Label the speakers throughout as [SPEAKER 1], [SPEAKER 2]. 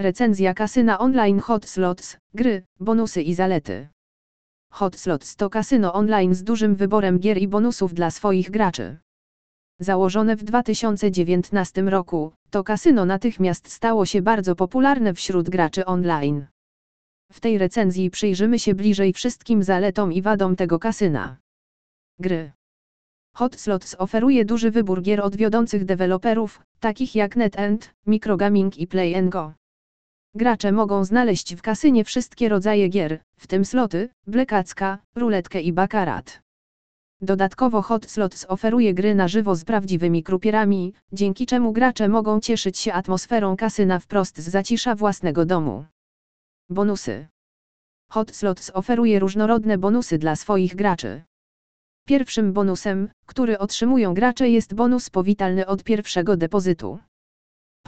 [SPEAKER 1] Recenzja kasyna online Hot Slots, gry, bonusy i zalety. Hot Slots to kasyno online z dużym wyborem gier i bonusów dla swoich graczy. Założone w 2019 roku, to kasyno natychmiast stało się bardzo popularne wśród graczy online. W tej recenzji przyjrzymy się bliżej wszystkim zaletom i wadom tego kasyna. Gry. Hot Slots oferuje duży wybór gier od wiodących deweloperów, takich jak NetEnt, Microgaming i Play Go. Gracze mogą znaleźć w kasynie wszystkie rodzaje gier, w tym sloty, blekacka, ruletkę i bakarat. Dodatkowo Hot Slots oferuje gry na żywo z prawdziwymi krupierami, dzięki czemu gracze mogą cieszyć się atmosferą kasyna wprost z zacisza własnego domu. Bonusy. Hot Slots oferuje różnorodne bonusy dla swoich graczy. Pierwszym bonusem, który otrzymują gracze jest bonus powitalny od pierwszego depozytu.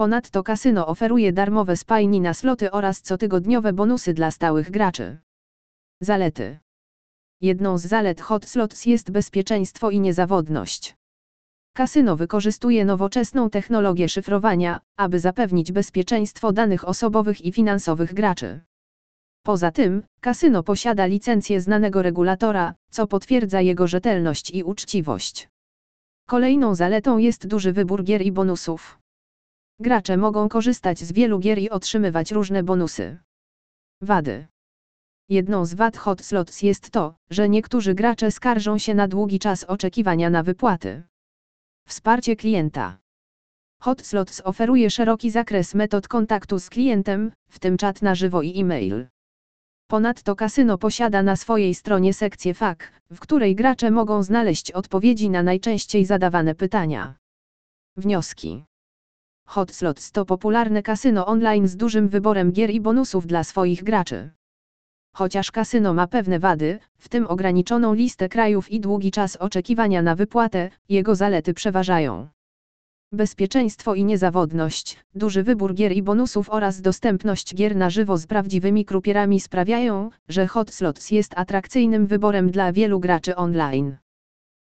[SPEAKER 1] Ponadto kasyno oferuje darmowe spajni na sloty oraz cotygodniowe bonusy dla stałych graczy. Zalety. Jedną z zalet Hot Slots jest bezpieczeństwo i niezawodność. Kasyno wykorzystuje nowoczesną technologię szyfrowania, aby zapewnić bezpieczeństwo danych osobowych i finansowych graczy. Poza tym, kasyno posiada licencję znanego regulatora, co potwierdza jego rzetelność i uczciwość. Kolejną zaletą jest duży wybór gier i bonusów. Gracze mogą korzystać z wielu gier i otrzymywać różne bonusy. Wady. Jedną z wad Hot Slots jest to, że niektórzy gracze skarżą się na długi czas oczekiwania na wypłaty. Wsparcie klienta. Hot Slots oferuje szeroki zakres metod kontaktu z klientem, w tym czat na żywo i e-mail. Ponadto kasyno posiada na swojej stronie sekcję FAQ, w której gracze mogą znaleźć odpowiedzi na najczęściej zadawane pytania. Wnioski. Hot Slots to popularne kasyno online z dużym wyborem gier i bonusów dla swoich graczy. Chociaż kasyno ma pewne wady, w tym ograniczoną listę krajów i długi czas oczekiwania na wypłatę, jego zalety przeważają. Bezpieczeństwo i niezawodność, duży wybór gier i bonusów oraz dostępność gier na żywo z prawdziwymi krupierami sprawiają, że Hot Slots jest atrakcyjnym wyborem dla wielu graczy online.